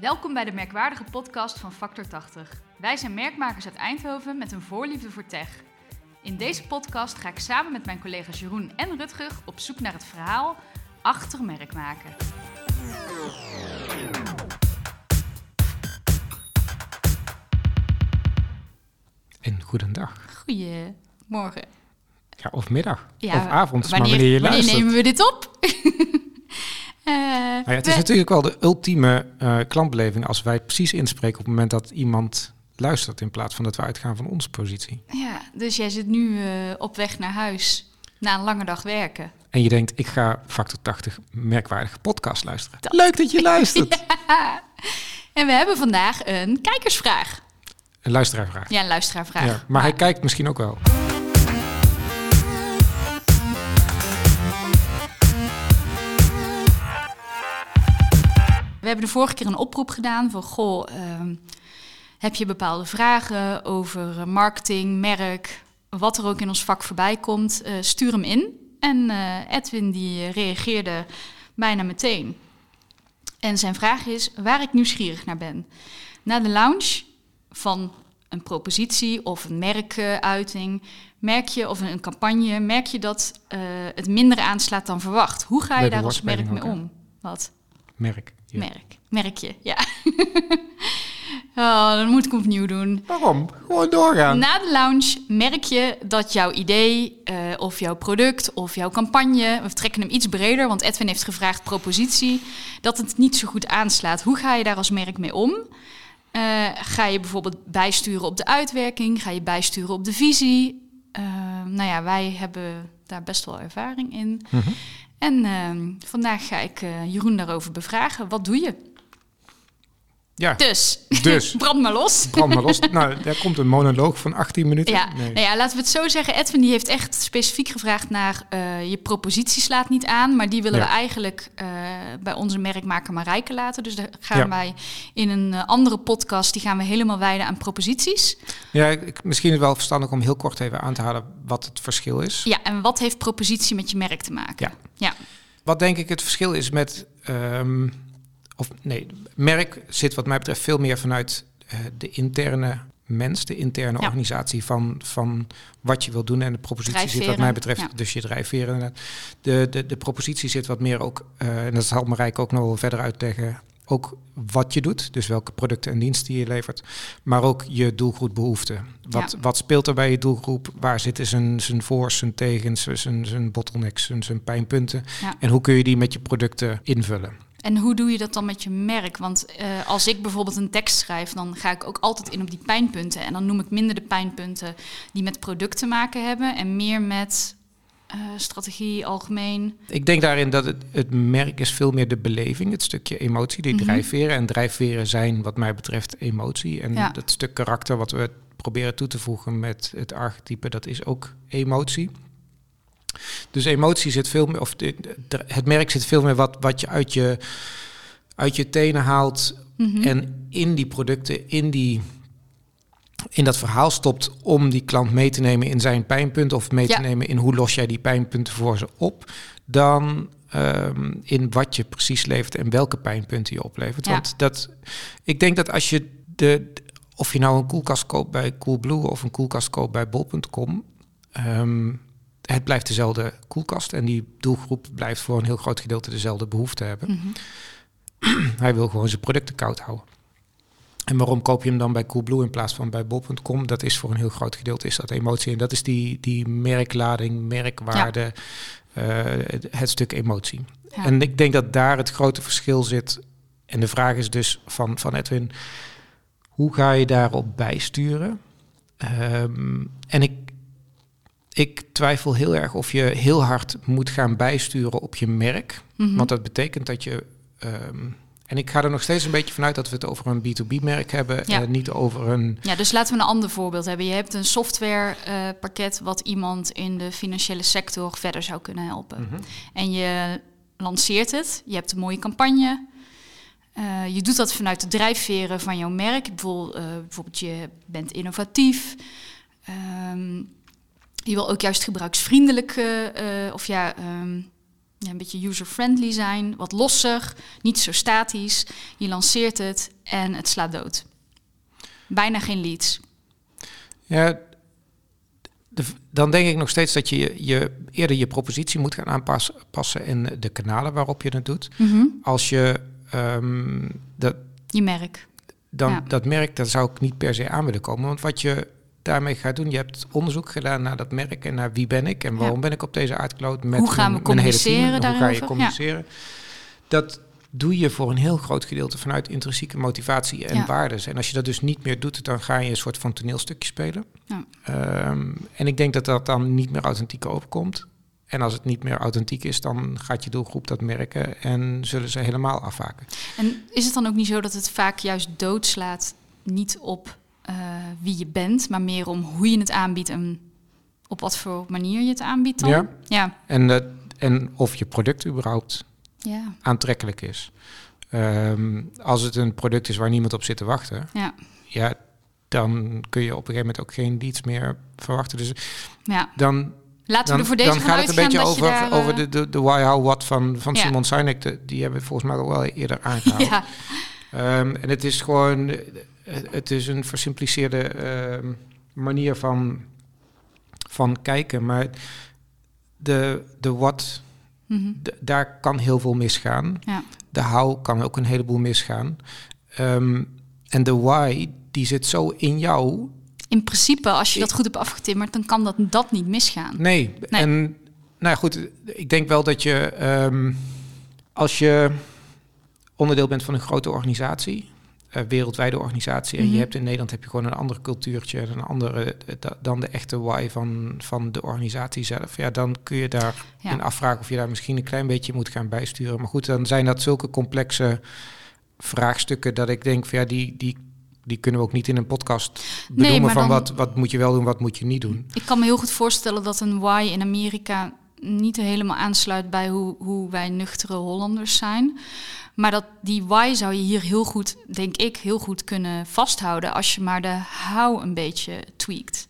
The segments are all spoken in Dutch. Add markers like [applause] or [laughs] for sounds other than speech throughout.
Welkom bij de merkwaardige podcast van Factor 80. Wij zijn merkmakers uit Eindhoven met een voorliefde voor tech. In deze podcast ga ik samen met mijn collega's Jeroen en Rutger op zoek naar het verhaal achter merkmaken. En goedendag. Goedemorgen. Ja, of middag. Ja, of avond, wanneer, maar wanneer je wanneer nemen we dit op? Nou ja, het is we- natuurlijk wel de ultieme eh, klantbeleving als wij precies inspreken op het moment dat iemand luistert, in plaats van dat we uitgaan van onze positie. ja, dus jij zit nu eh, op weg naar huis na een lange dag werken. En je denkt, ik ga Factor 80 merkwaardige podcast luisteren. Leuk dat je [laughs] luistert. En we hebben vandaag een kijkersvraag. Een luisteraarvraag. Ja, een luisteraarvraag. Ja, maar hij kijkt misschien ook wel. Hebben de vorige keer een oproep gedaan van... Goh, ehm, heb je bepaalde vragen over eh, marketing, merk... wat er ook in ons vak voorbij komt, eh, stuur hem in. En eh, Edwin die reageerde bijna meteen. En zijn vraag is waar ik nieuwsgierig naar ben. Na de launch van een propositie of een merkuiting... merk je, of een campagne, merk je dat het minder aanslaat dan verwacht. Hoe ga je Leuke daar als merk mee om? Wat? Merk. Ja. Merk. Merkje, ja. [laughs] oh, dan moet ik hem opnieuw doen. Waarom? Gewoon doorgaan. Na de launch merk je dat jouw idee eh, of jouw product of jouw campagne, we trekken hem iets breder, want Edwin heeft gevraagd propositie, dat het niet zo goed aanslaat. Hoe ga je daar als merk mee om? Eh, ga je bijvoorbeeld bijsturen op de uitwerking? Ga je bijsturen op de visie? Eh, nou ja, wij hebben daar best wel ervaring in. Mhm. En ehm, vandaag ga ik eh, Jeroen daarover bevragen. Wat doe je? Ja, Dus, dus. [laughs] brand maar los. Brand maar los. nou, daar komt een monoloog van 18 minuten. Ja, Nee. nou ja, laten we het zo zeggen. Edwin die heeft echt specifiek gevraagd naar eh, je propositie slaat niet aan, maar die willen Ja. we eigenlijk eh, bij onze merkmaker Marijke laten. Dus daar gaan Ja. wij in een eh, andere podcast, die gaan we helemaal wijden aan proposities. Ja, ik, misschien is het wel verstandig om heel kort even aan te halen wat het verschil is. Ja, en wat heeft propositie met je merk te maken? Ja. ja. Wat denk ik het verschil is met. ehm, of nee, merk zit wat mij betreft veel meer vanuit eh, de interne mens, de interne Ja. organisatie van, van wat je wil doen. En de propositie zit wat mij betreft, ja. dus je drijfveren. inderdaad. De, de, de propositie zit wat meer ook, eh, en dat zal Marijke ook nog wel verder uitleggen, ook wat je doet, dus welke producten en diensten je levert, maar ook je doelgroepbehoeften. Wat, Ja. wat speelt er bij je doelgroep? Waar zitten zijn, zijn voor's, zijn tegens, zijn, zijn bottlenecks, zijn, zijn pijnpunten? En hoe kun je die met je producten invullen? En hoe doe je dat dan met je merk? Want eh, als ik bijvoorbeeld een tekst schrijf, dan ga ik ook altijd in op die pijnpunten. En dan noem ik minder de pijnpunten die met product te maken hebben en meer met eh, strategie, algemeen. Ik denk daarin dat het, het merk is veel meer de beleving, het stukje emotie, die Mhm. drijfveren. En drijfveren zijn wat mij betreft emotie. En Ja. dat stuk karakter wat we proberen toe te voegen met het archetype, dat is ook emotie. Dus emotie zit veel meer, of het merk zit veel meer wat, wat je uit je, uit je tenen haalt Mhm. en in die producten, in, die, in dat verhaal stopt om die klant mee te nemen in zijn pijnpunt of mee Ja. te nemen in hoe los jij die pijnpunten voor ze op, dan ehm, in wat je precies levert en welke pijnpunten je oplevert. Ja. Want dat, ik denk dat als je de, of je nou een koelkast koopt bij Coolblue of een koelkast koopt bij bol.com, het blijft dezelfde koelkast en die doelgroep blijft voor een heel groot gedeelte dezelfde behoefte hebben. Mhm. [clears throat] Hij wil gewoon zijn producten koud houden. En waarom koop je hem dan bij Coolblue in plaats van bij bol.com? Dat is voor een heel groot gedeelte is dat emotie. En dat is die, die merklading, merkwaarde, eh, het, het stuk emotie. Ja. En ik denk dat daar het grote verschil zit. En de vraag is dus van, van Edwin, hoe ga je daarop bijsturen? Ehm, en ik, ik twijfel heel erg of je heel hard moet gaan bijsturen op je merk. Mhm. Want dat betekent dat je. ehm, en ik ga er nog steeds een beetje vanuit dat we het over een B2B-merk hebben. Ja. En niet over een. Ja, dus laten we een ander voorbeeld hebben. Je hebt een softwarepakket wat iemand in de financiële sector verder zou kunnen helpen. Mhm. En je lanceert het, je hebt een mooie campagne. Eh, je doet dat vanuit de drijfveren van jouw merk. Bijvoorbeeld, eh, bijvoorbeeld je bent innovatief. Ehm, je wil ook juist gebruiksvriendelijk, eh, eh, of ja, ehm, ja, een beetje user-friendly zijn, wat losser, niet zo statisch. Je lanceert het en het slaat dood. Bijna geen leads. Ja, de, dan denk ik nog steeds dat je, je eerder je propositie moet gaan aanpassen in de kanalen waarop je het doet. Mhm. Als je ehm, dat, Je merk. dan Ja. dat merk, daar zou ik niet per se aan willen komen. Want wat je daarmee gaat doen, je hebt onderzoek gedaan naar dat merk en naar wie ben ik en waarom Ja. ben ik op deze aardkloot met Hoe gaan we mijn hele team en communiceren Hoe ga je daarover? communiceren? Dat doe je voor een heel groot gedeelte vanuit intrinsieke motivatie en Ja. waardes. En als je dat dus niet meer doet, dan ga je een soort van toneelstukje spelen. Ja. Ehm, en ik denk dat dat dan niet meer authentiek overkomt. En als het niet meer authentiek is, dan gaat je doelgroep dat merken en zullen ze helemaal afhaken. En is het dan ook niet zo dat het vaak juist doodslaat niet op eh, wie je bent, maar meer om hoe je het aanbiedt en op wat voor manier je het aanbiedt dan? Ja. Ja. En, eh, en of je product überhaupt Ja. aantrekkelijk is. Ehm, als het een product is waar niemand op zit te wachten, Ja. ja, dan kun je op een gegeven moment ook geen leads meer verwachten. Dus ja. dan, Laten dan, we er voor deze dan gaat het een beetje dat over, daar... over eh, de, de, de why, how, what van, van Ja. Simon Sinek. De- Die hebben we volgens mij al wel eerder aangehaald. [laughs] ja. Ehm, en het is gewoon, het is een versimpliceerde ehm, manier van, van kijken. Maar de, de what, Mhm. daar kan heel veel misgaan. Ja. De how kan ook een heleboel misgaan. Ehm, en de why, die zit zo in jou. In principe, als je dat goed hebt afgetimmerd, dan kan dat, dat niet misgaan. Nee, Nee. en nou ja, goed, ik denk wel dat je, als je onderdeel bent van een grote organisatie, eh, wereldwijde organisatie, en Mhm. je hebt in Nederland heb je gewoon een ander cultuurtje, en een andere eh, da- dan de echte why van, van de organisatie zelf. Ja, dan kun je daar Ja. in afvragen of je daar misschien een klein beetje moet gaan bijsturen. Maar goed, dan zijn dat zulke complexe vraagstukken dat ik denk van ja, die, die, die kunnen we ook niet in een podcast benoemen van wat, wat moet je wel doen, wat moet je niet doen. Ik kan me heel goed voorstellen dat een why in Amerika niet helemaal aansluit bij hoe, hoe wij nuchtere Hollanders zijn. Maar dat die why zou je hier heel goed, denk ik, heel goed kunnen vasthouden als je maar de how een beetje tweakt.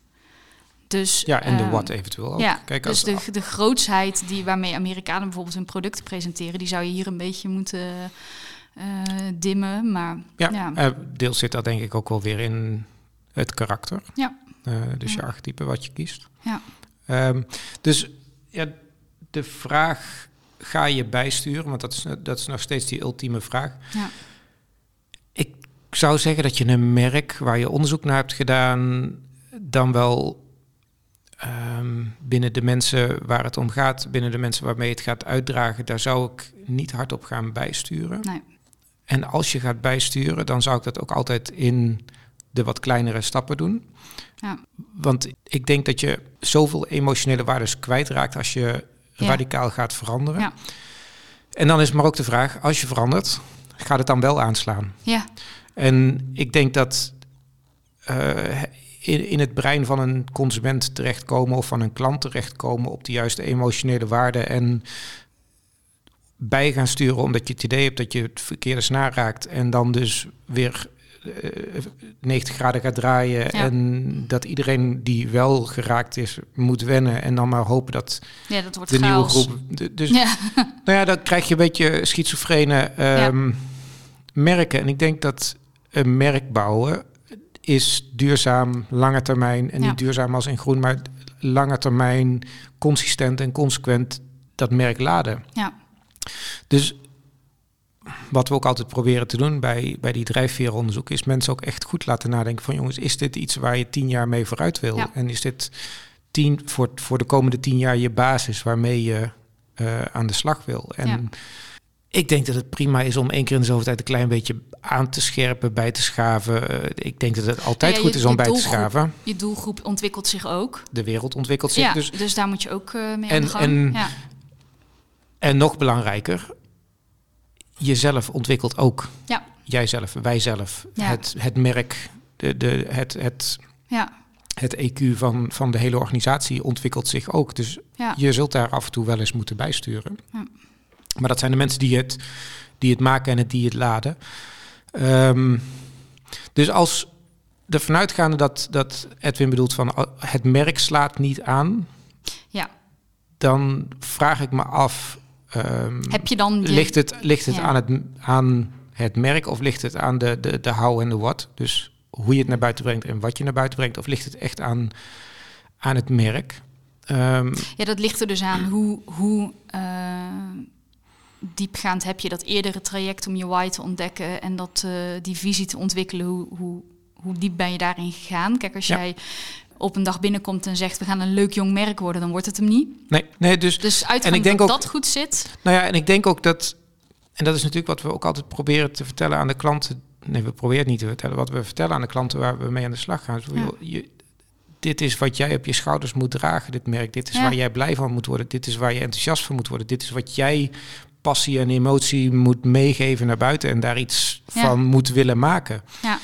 Dus, Ja, en de ehm, what eventueel ook. Ja, Kijk, dus als, de, de grootsheid die waarmee Amerikanen bijvoorbeeld hun producten presenteren, die zou je hier een beetje moeten eh, dimmen. Maar ja, ja. eh, deels zit dat denk ik ook wel weer in het karakter. Ja. Eh, dus je archetype wat je kiest. Ja. Ehm, dus ja, de vraag, ga je bijsturen? Want dat is, dat is nog steeds die ultieme vraag. Ja. Ik zou zeggen dat je een merk waar je onderzoek naar hebt gedaan, dan wel ehm, binnen de mensen waar het om gaat, binnen de mensen waarmee het gaat uitdragen, daar zou ik niet hard op gaan bijsturen. Nee. En als je gaat bijsturen, dan zou ik dat ook altijd in de wat kleinere stappen doen. Ja. Want ik denk dat je zoveel emotionele waardes kwijtraakt als je Ja. radicaal gaat veranderen. Ja. En dan is maar ook de vraag, als je verandert, gaat het dan wel aanslaan? Ja. En ik denk dat eh, in, in het brein van een consument terechtkomen of van een klant terechtkomen op de juiste emotionele waarden en bij gaan sturen omdat je het idee hebt dat je het verkeerde snaar raakt en dan dus weer 90 graden gaat draaien Ja. en dat iedereen die wel geraakt is moet wennen en dan maar hopen dat ja, dat wordt de nieuwe groep... dus Ja. [laughs] nou ja, dan krijg je een beetje schizofrene ehm, merken. En ik denk dat een merk bouwen is duurzaam, lange termijn. En niet duurzaam als in groen, maar lange termijn, consistent en consequent dat merk laden. Ja. Dus wat we ook altijd proberen te doen bij, bij die drijfveeronderzoek... is mensen ook echt goed laten nadenken van... jongens, is dit iets waar je tien jaar mee vooruit wil? Ja. En is dit tien, voor, voor de komende tien jaar je basis waarmee je eh, aan de slag wil? En Ja. ik denk dat het prima is om één keer in de zoveel tijd... een klein beetje aan te scherpen, bij te schaven. Eh, ik denk dat het altijd Ja, je- goed is om bij te schaven. Je doelgroep ontwikkelt zich ook. De wereld ontwikkelt zich dus. dus, daar moet je ook eh, mee aan En- de gang. en-. En nog belangrijker, jezelf ontwikkelt ook. Ja. Jijzelf, wijzelf. Ja. Het, het merk, de, de, het, het, Ja. het EQ van, van de hele organisatie ontwikkelt zich ook. Dus Ja. je zult daar af en toe wel eens moeten bijsturen. Ja. Maar dat zijn de mensen die het, die het maken en het, die het laden. Ehm, dus als de vanuitgaande dat, dat Edwin bedoelt van oh, het merk slaat niet aan, Ja. dan vraag ik me af ehm, Heb je dan... Je, ligt het, ligt het Ja. aan, het, aan het merk of ligt het aan de, de, de how en de what? Dus hoe je het naar buiten brengt en wat je naar buiten brengt. Of ligt het echt aan, aan het merk? Ehm, Ja, dat ligt er dus aan hoe, hoe eh, diepgaand heb je dat eerdere traject om je why te ontdekken en dat, eh, die visie te ontwikkelen. Hoe, hoe, hoe diep ben je daarin gegaan? Kijk, als Ja. jij op een dag binnenkomt en zegt we gaan een leuk jong merk worden, dan wordt het hem niet. nee, nee, dus Dus uitgaan ik denk dat ook- dat goed zit. Nou ja, en ik denk ook dat, en dat is natuurlijk wat we ook altijd proberen te vertellen aan de klanten. Nee, we proberen niet te vertellen. Wat we vertellen aan de klanten waar we mee aan de slag gaan. Ja. je, dit is wat jij op je schouders moet dragen, dit merk. Dit is Ja. waar jij blij van moet worden. Dit is waar je enthousiast van moet worden. Dit is wat jij passie en emotie moet meegeven naar buiten en daar iets Ja. van moet willen maken. Ja.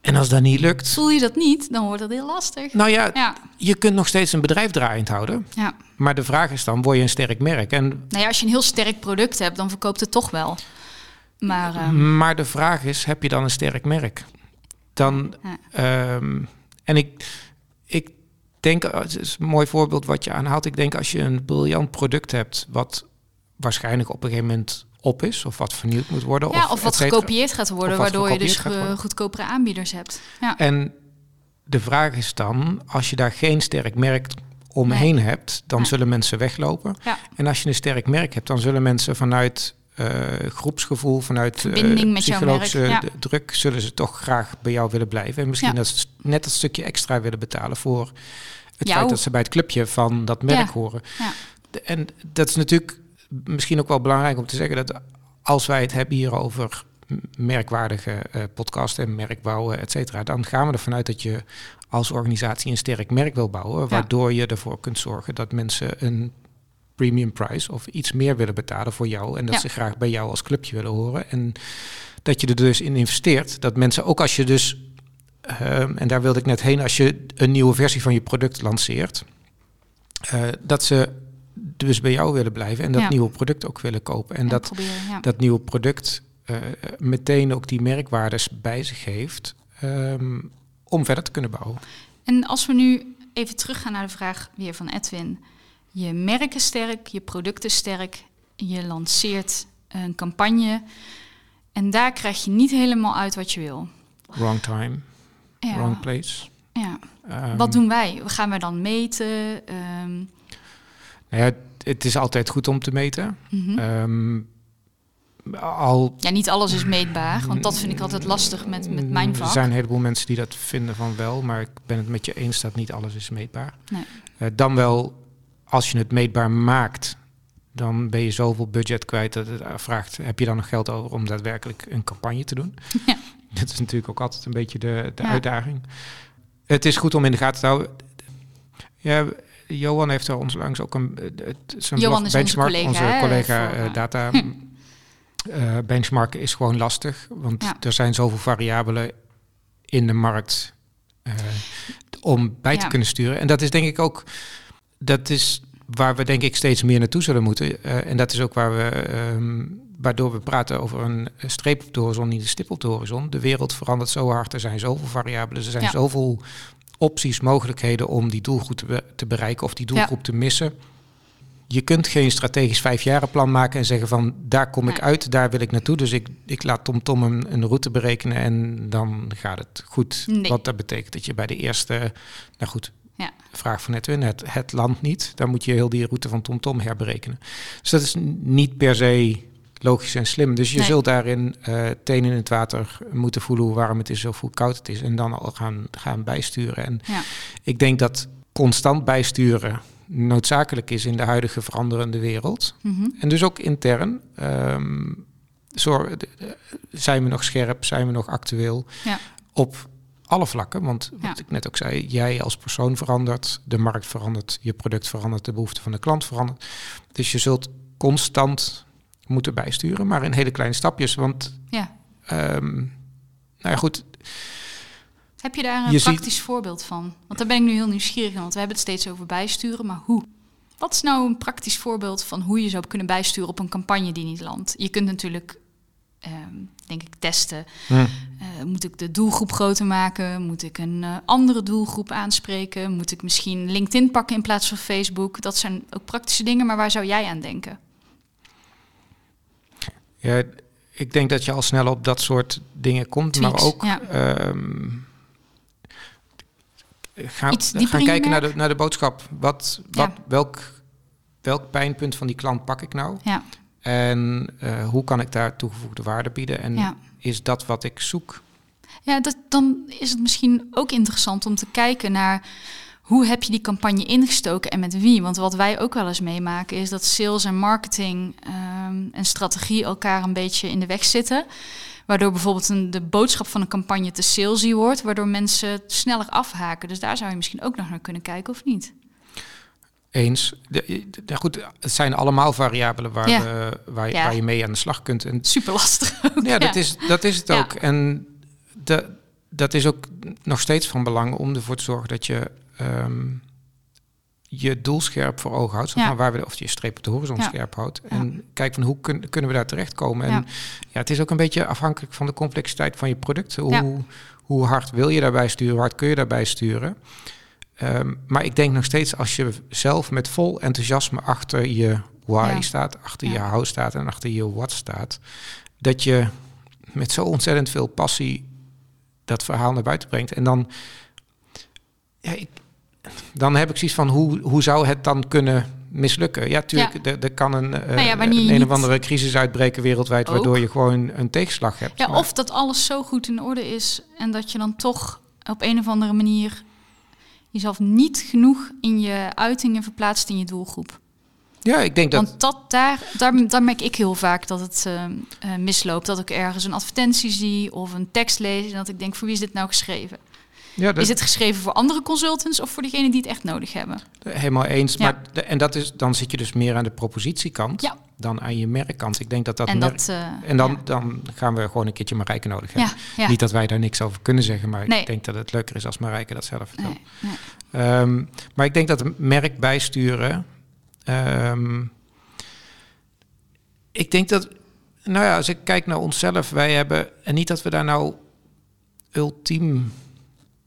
En als dat niet lukt, Voel je dat niet, dan wordt dat heel lastig. nou ja, Ja, je kunt nog steeds een bedrijf draaiend houden. ja. Maar de vraag is dan, word je een sterk merk? En Nou ja, als je een heel sterk product hebt, dan verkoopt het toch wel. Maar ehm, Maar de vraag is, heb je dan een sterk merk? Dan, Ja. ehm, en ik, ik denk, eh, het is een mooi voorbeeld wat je aanhaalt. Ik denk als je een briljant product hebt, wat waarschijnlijk op een gegeven moment op is, of wat vernieuwd moet worden. ja, of wat gekopieerd gaat worden, waardoor je dus goedkopere aanbieders hebt. Ja. En de vraag is dan, als je daar geen sterk merk omheen hebt, dan Nee. zullen mensen weglopen. Ja. En als je een sterk merk hebt, dan zullen mensen vanuit eh, groepsgevoel, vanuit jouw psychologische ja. druk, zullen ze toch graag bij jou willen blijven. En misschien dat s- net dat stukje extra willen betalen voor het Jou. feit dat ze bij het clubje van dat merk horen. En dat is natuurlijk misschien ook wel belangrijk om te zeggen dat als wij het hebben hier over merkwaardige podcast en merkbouwen, et cetera, dan gaan we ervan uit dat je als organisatie een sterk merk wil bouwen, waardoor je ervoor kunt zorgen dat mensen een premium price of iets meer willen betalen voor jou en dat Ja. ze graag bij jou als clubje willen horen en dat je er dus in investeert, dat mensen ook als je dus ehm, en daar wilde ik net heen, als je een nieuwe versie van je product lanceert, eh, dat ze dus bij jou willen blijven en dat Ja. nieuwe product ook willen kopen. En dat, proberen, ja. dat nieuwe product eh, meteen ook die merkwaardes bij zich heeft ehm, om verder te kunnen bouwen. En als we nu even teruggaan naar de vraag weer van Edwin. Je merk is sterk, je product is sterk, je lanceert een campagne en daar krijg je niet helemaal uit wat je wil. Wrong time, Ja, wrong place. ja. Ehm, Wat doen wij? Gaan wij dan meten? Ehm, nou ja, het, is altijd goed om te meten. mhm. Ehm, al ja, niet alles is meetbaar, want dat vind ik altijd lastig met, met mijn vak. Er zijn een heleboel mensen die dat vinden van wel, maar ik ben het met je eens dat niet alles is meetbaar. Nee. Eh, dan wel, als je het meetbaar maakt, dan ben je zoveel budget kwijt dat het vraagt, heb je dan nog geld over om daadwerkelijk een campagne te doen? [laughs] Ja. [laughs] Dat is natuurlijk ook altijd een beetje de, de Ja. uitdaging. Het is goed om in de gaten te houden. Ja, Johan heeft er ons langs ook een eh, het, zijn Johan blog onze benchmark, collega, onze collega voor, eh, eh, data. hm. Benchmarken is gewoon lastig, want Ja. er zijn zoveel variabelen in de markt om bij te kunnen sturen. En dat is denk ik ook, dat is waar we denk ik steeds meer naartoe zullen moeten. En dat is ook waar we, ehm, waardoor we praten over een streep op de horizon, niet een stip op de horizon. De wereld verandert zo hard, er zijn zoveel variabelen, er zijn Ja. zoveel opties, mogelijkheden om die doelgroep te, be- te bereiken of die doelgroep te missen. Je kunt geen strategisch vijfjarenplan maken en zeggen van daar kom ik uit, daar wil ik naartoe. Dus ik, ik laat TomTom een, een route berekenen en dan gaat het goed. Nee. Wat dat betekent dat je bij de eerste, nou goed, Ja. vraag van Edwin, het, het land niet. Dan moet je heel die route van TomTom herberekenen. Dus dat is niet per se logisch en slim. Dus je Nee. zult daarin eh tenen in het water moeten voelen hoe warm het is of hoe koud het is. En dan al gaan, gaan bijsturen. En Ja. ik denk dat constant bijsturen noodzakelijk is in de huidige veranderende wereld. Mhm. En dus ook intern. ehm, zorg, de- zijn we nog scherp? Zijn we nog actueel? Ja. Op alle vlakken. Want wat Ja. ik net ook zei, jij als persoon verandert, de markt verandert, je product verandert, de behoefte van de klant verandert. Dus je zult constant moeten bijsturen, maar in hele kleine stapjes. Want, Ja. ehm, nou ja, goed, Heb je daar een Je ziet- praktisch voorbeeld van? Want daar ben ik nu heel nieuwsgierig naar, want we hebben het steeds over bijsturen, maar hoe? Wat is nou een praktisch voorbeeld van hoe je zou kunnen bijsturen op een campagne die niet landt? Je kunt natuurlijk, ehm, denk ik, testen. hm, Eh, moet ik de doelgroep groter maken? Moet ik een eh, andere doelgroep aanspreken? Moet ik misschien LinkedIn pakken in plaats van Facebook? Dat zijn ook praktische dingen, maar waar zou jij aan denken? Ja, ik denk dat je al snel op dat soort dingen komt, maar ook ja. gaan, Iets dieper gaan kijken naar de, naar de boodschap. Wat, wat, Ja. welk, welk pijnpunt van die klant pak ik nou? Ja, En eh, hoe kan ik daar toegevoegde waarde bieden? En is dat wat ik zoek? Ja, dat, dan is het misschien ook interessant om te kijken naar hoe heb je die campagne ingestoken en met wie. Want wat wij ook wel eens meemaken is dat sales en marketing ehm, en strategie elkaar een beetje in de weg zitten. Waardoor bijvoorbeeld een, de boodschap van een campagne te salesy wordt, waardoor mensen sneller afhaken. Dus daar zou je misschien ook nog naar kunnen kijken of niet. Eens. De, de- goed, het zijn allemaal variabelen waar, Ja. we, waar, Ja. waar je mee aan de slag kunt. En Super lastig. ook, Ja, dat is, dat is het Ja. ook. En de, dat is ook nog steeds van belang om ervoor te zorgen dat je ehm, je doel scherp voor ogen houdt. Ja. waar we, of je streep op de horizon Ja. scherp houdt. En kijk van hoe kun- kunnen we daar terechtkomen. En Ja. het is ook een beetje afhankelijk van de complexiteit van je product. Hoe, hoe hard wil je daarbij sturen? Hoe hard kun je daarbij sturen? Ehm, maar ik denk nog steeds als je zelf met vol enthousiasme achter je why staat, achter je how staat en achter je what staat, dat je met zo ontzettend veel passie dat verhaal naar buiten brengt. En dan, ja, ik, dan heb ik zoiets van hoe, hoe zou het dan kunnen mislukken? Ja, tuurlijk, er, er kan een, eh, Nou ja, een, een of andere crisis uitbreken wereldwijd, Ook. waardoor je gewoon een tegenslag hebt. Ja, Maar- of dat alles zo goed in orde is en dat je dan toch op een of andere manier jezelf niet genoeg in je uitingen verplaatst in je doelgroep. ja, ik denk dat. Want dat, daar, daar, daar merk ik heel vaak dat het eh, eh, misloopt. Dat ik ergens een advertentie zie of een tekst lees en dat ik denk, voor wie is dit nou geschreven? Ja, dat, Is het geschreven voor andere consultants of voor degenen die het echt nodig hebben? Helemaal eens. Ja. Maar de- en dat is, dan zit je dus meer aan de propositiekant Ja. dan aan je merkkant. Ik denk dat dat en merk. dat, eh, en dan, dan gaan we gewoon een keertje Marijke nodig hebben. Niet dat wij daar niks over kunnen zeggen, maar Nee. ik denk dat het leuker is als Marijke dat zelf vertelt. Nee, nee. Ehm, maar ik denk dat merk bijsturen. ehm, ik denk dat, nou ja, als ik kijk naar onszelf, wij hebben, en niet dat we daar nou ultiem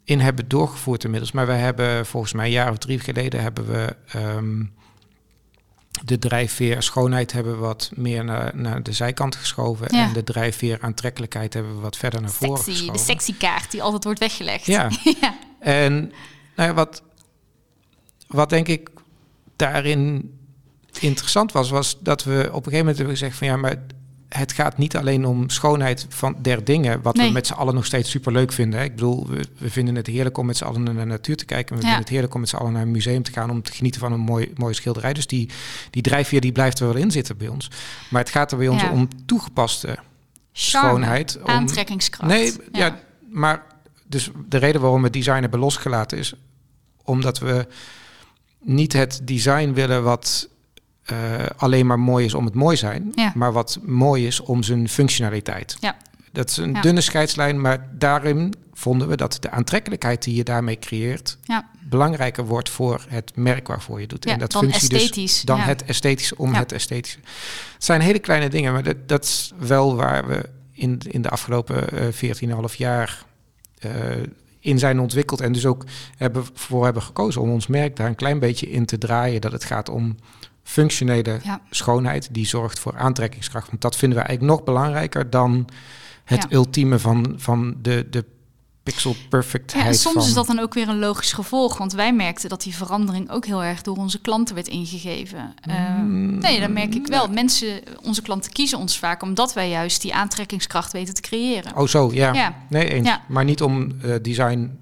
in hebben doorgevoerd inmiddels, maar wij hebben volgens mij een jaar of drie geleden hebben we ehm, de drijfveer schoonheid hebben we wat meer naar, naar de zijkant geschoven Ja. en de drijfveer aantrekkelijkheid hebben we wat verder naar voren geschoven. de sexy kaart die altijd wordt weggelegd. Ja. [laughs] ja. En nou ja, wat, wat denk ik daarin interessant was, was dat we op een gegeven moment hebben gezegd van ja, maar het gaat niet alleen om schoonheid van der dingen, wat Nee. we met z'n allen nog steeds super leuk vinden. Hè. Ik bedoel, we, we vinden het heerlijk om met z'n allen naar de natuur te kijken. We Ja. vinden het heerlijk om met z'n allen naar een museum te gaan om te genieten van een mooi, mooie schilderij. Dus die, die drijfveer die blijft er wel in zitten bij ons. Maar het gaat er bij ons Ja. om toegepaste Charme, schoonheid. Om, aantrekkingskracht. Nee, ja. maar dus de reden waarom we design hebben losgelaten is omdat we niet het design willen wat eh, alleen maar mooi is om het mooi zijn, Ja. maar wat mooi is om zijn functionaliteit. Ja. Dat is een Ja. dunne scheidslijn, maar daarin vonden we dat de aantrekkelijkheid die je daarmee creëert Ja. belangrijker wordt voor het merk waarvoor je doet. En dat dan functie dus dan het esthetische om het esthetische. Het zijn hele kleine dingen, maar dat, dat is wel waar we in, in de afgelopen eh 14,5 jaar eh, in zijn ontwikkeld. En dus ook hebben, voor hebben gekozen om ons merk daar een klein beetje in te draaien. Dat het gaat om functionele Ja. schoonheid die zorgt voor aantrekkingskracht. Want dat vinden we eigenlijk nog belangrijker dan het Ja. ultieme van, van de, de pixel Ja, perfectheid. en soms van, is dat dan ook weer een logisch gevolg. Want wij merkten dat die verandering ook heel erg door onze klanten werd ingegeven. Eh, Mm, nee, dat merk ik wel. Mensen, onze klanten kiezen ons vaak omdat wij juist die aantrekkingskracht weten te creëren. Oh zo, ja. Ja. Nee, eens. Ja. Maar niet om eh, design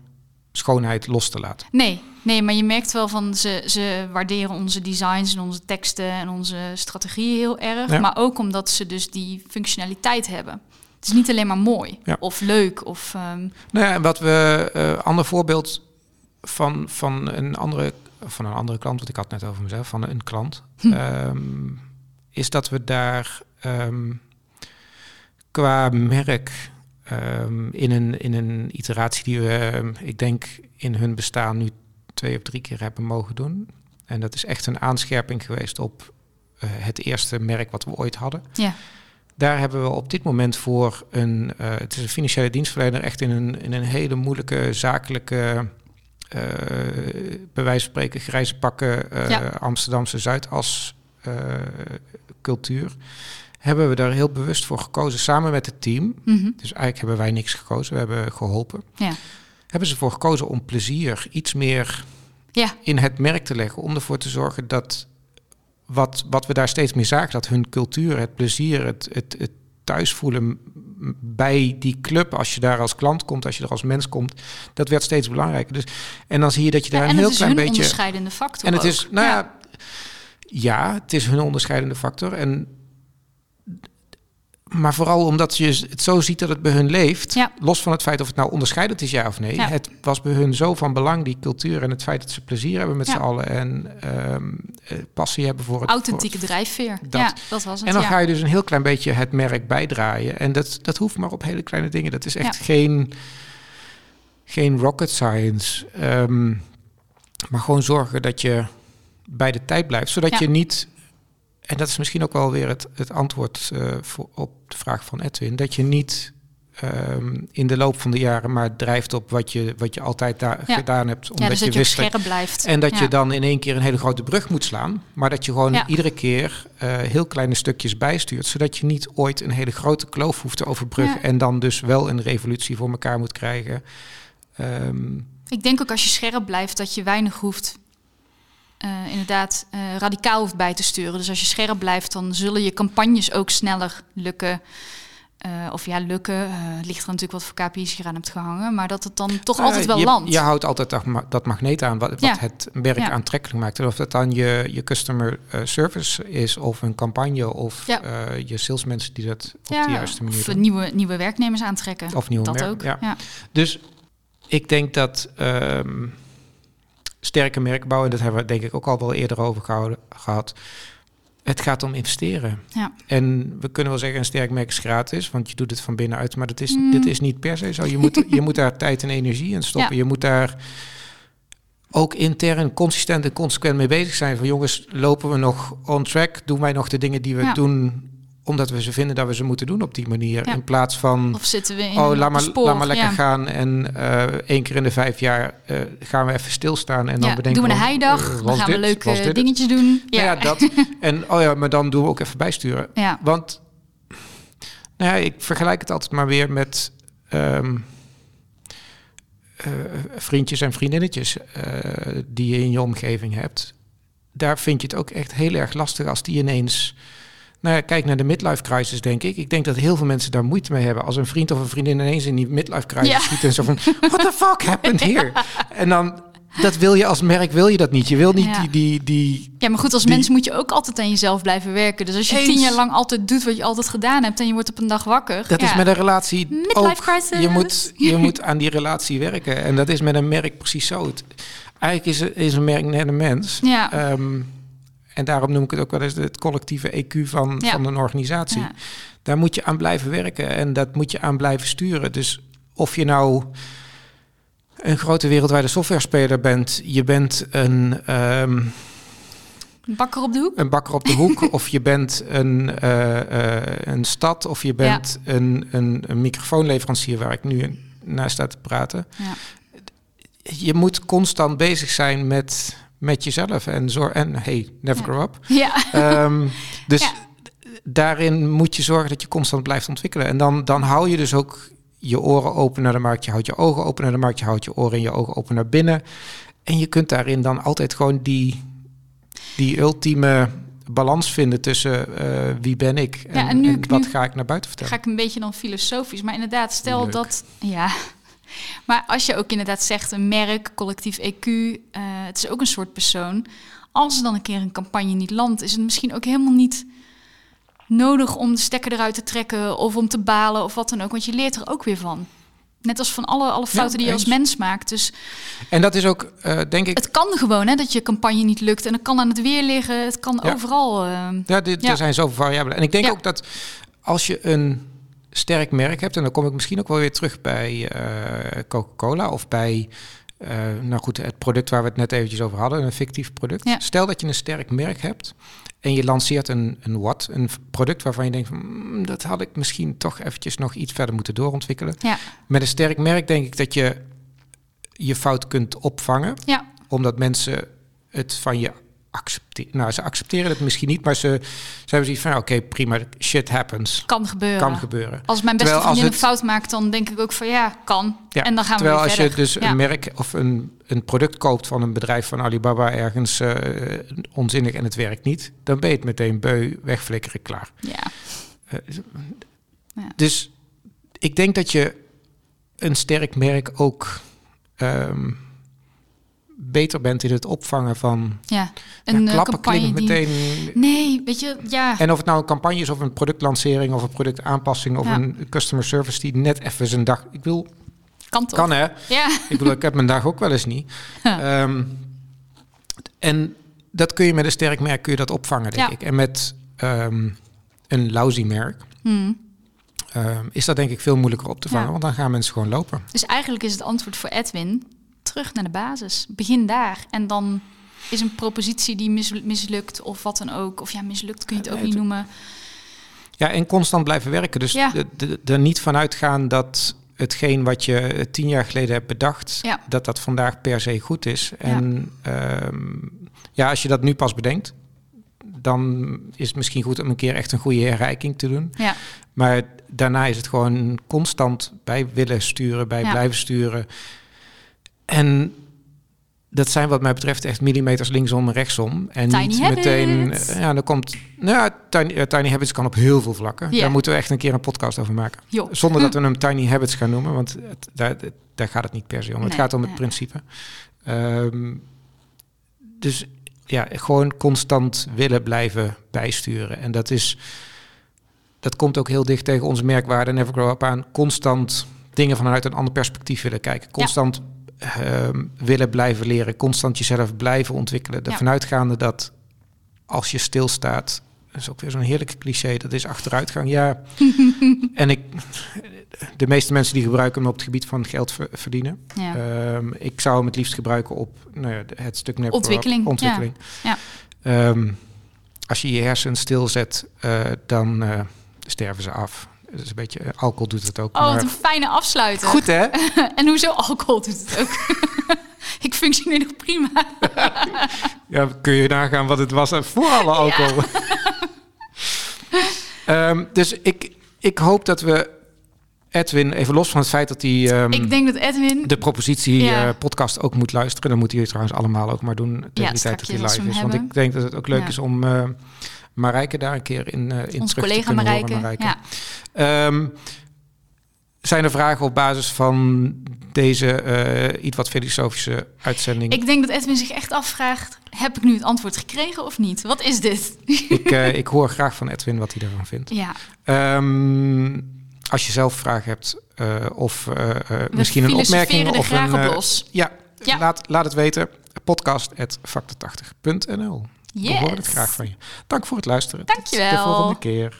schoonheid los te laten. Nee, nee, maar je merkt wel van ze, ze waarderen onze designs en onze teksten en onze strategieën heel erg. Ja. Maar ook omdat ze dus die functionaliteit hebben. Het is niet alleen maar mooi Ja. of leuk of ehm, Nou ja, wat we, eh ander voorbeeld van, van, een andere, van een andere klant, want ik had het net over mezelf, van een klant, Hm. ehm, is dat we daar ehm, qua merk in, een, in een iteratie die we, ik denk, in hun bestaan nu twee of drie keer hebben mogen doen. En dat is echt een aanscherping geweest op eh, het eerste merk wat we ooit hadden. ja, Daar hebben we op dit moment voor een, eh, het is een financiële dienstverlener, echt in een, in een hele moeilijke zakelijke, eh bij wijze van spreken, grijze pakken, Ja. Amsterdamse Zuidas cultuur. hebben we daar heel bewust voor gekozen, samen met het team. Mhm. Dus eigenlijk hebben wij niks gekozen, we hebben geholpen. Ja. Hebben ze voor gekozen om plezier iets meer Ja. in het merk te leggen. Om ervoor te zorgen dat wat, wat we daar steeds meer zagen, dat hun cultuur, het plezier, het, het, het thuis voelen m- bij die club, als je daar als klant komt, als je er als mens komt, dat werd steeds belangrijker. Dus, en dan zie je dat je daar Ja, een en heel het is klein hun beetje. onderscheidende factor En het ook. is, nou ja. ja, het is hun onderscheidende factor. En, maar vooral omdat je het zo ziet dat het bij hun leeft. Ja. Los van het feit of het nou onderscheidend is, ja of nee. Ja. Het was bij hun zo van belang, die cultuur en het feit dat ze plezier hebben met Ja. z'n allen. En ehm, eh, passie hebben voor het. Authentieke drijfveer. Dat. Ja, dat was het. En dan ga je dus een heel klein beetje het merk bijdraaien. En dat, dat hoeft maar op hele kleine dingen. Dat is echt geen, geen rocket science. Ehm, maar gewoon zorgen dat je bij de tijd blijft. Zodat je niet... En dat is misschien ook wel weer het, het antwoord eh, voor, op de vraag van Edwin. Dat je niet ehm, in de loop van de jaren maar drijft op wat je, wat je altijd daar Ja. gedaan hebt. Omdat ja, dus je dat je op wist dat scherp blijft. en dat Ja. je dan in één keer een hele grote brug moet slaan. Maar dat je gewoon iedere keer eh, heel kleine stukjes bijstuurt. Zodat je niet ooit een hele grote kloof hoeft te overbruggen. En dan dus wel een revolutie voor elkaar moet krijgen. Ehm, Ik denk ook als je scherp blijft dat je weinig hoeft, eh, inderdaad, eh, radicaal hoeft bij te sturen. Dus als je scherp blijft, dan zullen je campagnes ook sneller lukken. Eh, of ja, lukken. het ligt er natuurlijk wat voor KPI's je eraan hebt gehangen. Maar dat het dan toch altijd wel je, landt. Je houdt altijd dat, ma- dat magneet aan wat, wat Ja. het merk Ja. aantrekkelijk maakt. En of dat dan je, je customer service is of een campagne of Ja. je salesmensen die dat op de juiste manier of doen. nieuwe, nieuwe werknemers aantrekken. Of nieuwe dat ook. ja. Ja. Dus ik denk dat ehm, sterke merken bouwen, en dat hebben we denk ik ook al wel eerder over gehouden, gehad. Het gaat om investeren. Ja. En we kunnen wel zeggen, een sterk merk is gratis, want je doet het van binnenuit. Maar dat is, Mm. dit is niet per se zo. Je moet, [laughs] je moet daar tijd en energie in stoppen. Ja. Je moet daar ook intern consistent en consequent mee bezig zijn. Van jongens, lopen we nog on track? Doen wij nog de dingen die we Ja. doen omdat we ze vinden dat we ze moeten doen op die manier? Ja. In plaats van... Of zitten we in Oh, laat maar, spoor. laat maar lekker ja. gaan. En eh één keer in de vijf jaar eh, gaan we even stilstaan. En dan Ja, bedenken doen we een heidag, eh, dan was gaan dit? we leuke dingetjes doen. Nou Ja, dat. [laughs] En oh ja, maar dan doen we ook even bijsturen. ja. Want nou ja, ik vergelijk het altijd maar weer met ehm, eh, vriendjes en vriendinnetjes eh, die je in je omgeving hebt. Daar vind je het ook echt heel erg lastig als die ineens. Nou ja, kijk naar de midlife crisis, denk ik. Ik denk dat heel veel mensen daar moeite mee hebben. Als een vriend of een vriendin ineens in die midlife crisis Ja. schiet en zo van... What the fuck happened here? [laughs] En dan, dat wil je als merk, wil je dat niet. Je wil niet Ja. die, die, die... Ja, maar goed, als Die- mens moet je ook altijd aan jezelf blijven werken. Dus als je Eens. tien jaar lang altijd doet wat je altijd gedaan hebt en je wordt op een dag wakker. Dat is met een relatie Midlife ook. crisis. Je moet, je moet aan die relatie werken. En dat is met een merk precies zo. Het- eigenlijk is, is een merk net een mens. Ja. Ehm, en daarom noem ik het ook wel eens het collectieve EQ van, Ja. van een organisatie. Ja. Daar moet je aan blijven werken en dat moet je aan blijven sturen. Dus of je nou een grote wereldwijde softwarespeler bent, je bent een, ehm, Een bakker op de hoek. een bakker op de hoek, [laughs] of je bent een, eh, eh, een stad, of je bent een, een, een microfoonleverancier waar ik nu naar sta te praten. Ja. Je moet constant bezig zijn met, met jezelf en zorg en hey, never grow up. Ja. Ehm, [laughs] dus daarin moet je zorgen dat je constant blijft ontwikkelen. En dan, dan hou je dus ook je oren open naar de markt, je houdt je ogen open naar de markt, je houdt je oren en je ogen open naar binnen. En je kunt daarin dan altijd gewoon die, die ultieme balans vinden tussen eh, wie ben ik en, Ja, en nu- en wat nu ga ik naar buiten vertellen. Ga ik een beetje dan filosofisch. Maar inderdaad, stel Leuk. dat. Ja. [laughs] Maar als je ook inderdaad zegt een merk, collectief EQ, eh, het is ook een soort persoon. Als er dan een keer een campagne niet landt, is het misschien ook helemaal niet nodig om de stekker eruit te trekken of om te balen of wat dan ook. Want je leert er ook weer van. Net als van alle, alle fouten die je als mens maakt. Dus En dat is ook, eh, denk ik, het kan gewoon hè, dat je campagne niet lukt. En het kan aan het weer liggen. Het kan Ja. overal. eh, Ja, dit, Ja. er zijn zoveel variabelen. En ik denk ook dat als je een sterk merk hebt, en dan kom ik misschien ook wel weer terug bij eh, Coca-Cola of bij, eh, nou goed, het product waar we het net eventjes over hadden, een fictief product. Ja. Stel dat je een sterk merk hebt en je lanceert een, een wat, een product waarvan je denkt van, "Mm, dat had ik misschien toch eventjes nog iets verder moeten doorontwikkelen. ja. Met een sterk merk denk ik dat je je fout kunt opvangen ja, omdat mensen het van je accepteren. Nou, ze accepteren het misschien niet, maar ze, ze hebben zoiets van: oké, prima, shit happens. Kan gebeuren. Kan gebeuren. Als mijn beste Terwijl vriendin een fout maakt, dan denk ik ook van ja, kan. Ja, En dan gaan we Terwijl weer als je dus Ja. een merk of een, een product koopt van een bedrijf van Alibaba ergens eh, onzinnig en het werkt niet, dan ben je het meteen beu, wegflikkeren, klaar. Ja. Eh, Ja. Dus ik denk dat je een sterk merk ook ehm, beter bent in het opvangen van ja. ja, Een eh, klappen campagne die... meteen. Nee, weet je, ja. En of het nou een campagne is of een productlancering of een productaanpassing of Ja. een customer service die net even zijn dag. Ik wil, kan toch? kan hè? Ja. Ik bedoel, ik heb mijn dag ook wel eens niet. Ehm, en dat kun je met een sterk merk kun je dat opvangen, denk Ja. ik. En met ehm, een lousy merk Hm. ehm, is dat denk ik veel moeilijker op te vangen, Ja. want dan gaan mensen gewoon lopen. Dus eigenlijk is het antwoord voor Edwin terug naar de basis. Begin daar. En dan is een propositie die mis- mislukt of wat dan ook. Of ja, mislukt kun je het ook niet noemen. Ja, en constant blijven werken. Dus Ja. er niet vanuit gaan dat hetgeen wat je eh, tien jaar geleden hebt bedacht, Ja. dat dat vandaag per se goed is. En ehm, ja, als je dat nu pas bedenkt, dan is het misschien goed om een keer echt een goede herrijking te doen. Ja, Maar daarna is het gewoon constant bij willen sturen, bij Ja. blijven sturen. En dat zijn wat mij betreft echt millimeters linksom en rechtsom. En Tiny niet habits. meteen... eh, Ja, dan komt... Nou, ja, tiny, eh, tiny Habits kan op heel veel vlakken. Daar moeten we echt een keer een podcast over maken. joh. Zonder dat we hem Tiny Habits gaan noemen, want het, daar, gaat het niet per se om. het gaat om het nee. principe. Ehm, dus ja, gewoon constant willen blijven bijsturen. En dat is... Dat komt ook heel dicht tegen onze merkwaarde Never Grow Up aan. Constant dingen vanuit een ander perspectief willen kijken. Constant ehm, willen blijven leren. Constant jezelf blijven ontwikkelen. Ja. Ervan uitgaande dat als je stilstaat... Dat is ook weer zo'n heerlijke cliché. Dat is achteruitgang. Ja, [laughs] en ik, de meeste mensen die gebruiken hem op het gebied van geld ver- verdienen. Ja. Ehm, ik zou hem het liefst gebruiken op nou ja, het stuk Up, Ontwikkeling, ja. ontwikkeling. Ja. Ehm, als je je hersen stilzet, eh, dan eh, sterven ze af. Dat is een beetje, eh, alcohol doet het ook. Oh, wat een fijne afsluiter. Goed hè? [laughs] en hoezo alcohol doet het ook? [laughs] ik functioneer nog prima. [laughs] Ja, kun je nagaan wat het was voor alle alcohol. Ehm, dus ik, ik hoop dat we Edwin, even los van het feit dat hij ehm, ik denk dat Edwin... de propositie Ja. eh, podcast ook moet luisteren. Dan moet hij het trouwens allemaal ook maar doen tegen Ja, die tijd dat hij live is. Want ik denk dat het ook leuk Ja. is om eh Marijke daar een keer in, eh in terug collega te Marijke. horen. Marijke. Ja. Ehm, zijn er vragen op basis van deze eh, iets wat filosofische uitzending? Ik denk dat Edwin zich echt afvraagt... heb ik nu het antwoord gekregen of niet? Wat is dit? [laughs] Ik, eh, ik hoor graag van Edwin wat hij daarvan vindt. ja, Ehm, als je zelf vragen hebt of misschien een opmerking er of een... op los. ja, Ja. Laat, laat het weten. Podcast.factor80.nl We horen het Yes. graag van je. Dank voor het luisteren. Dankjewel. Tot de volgende keer.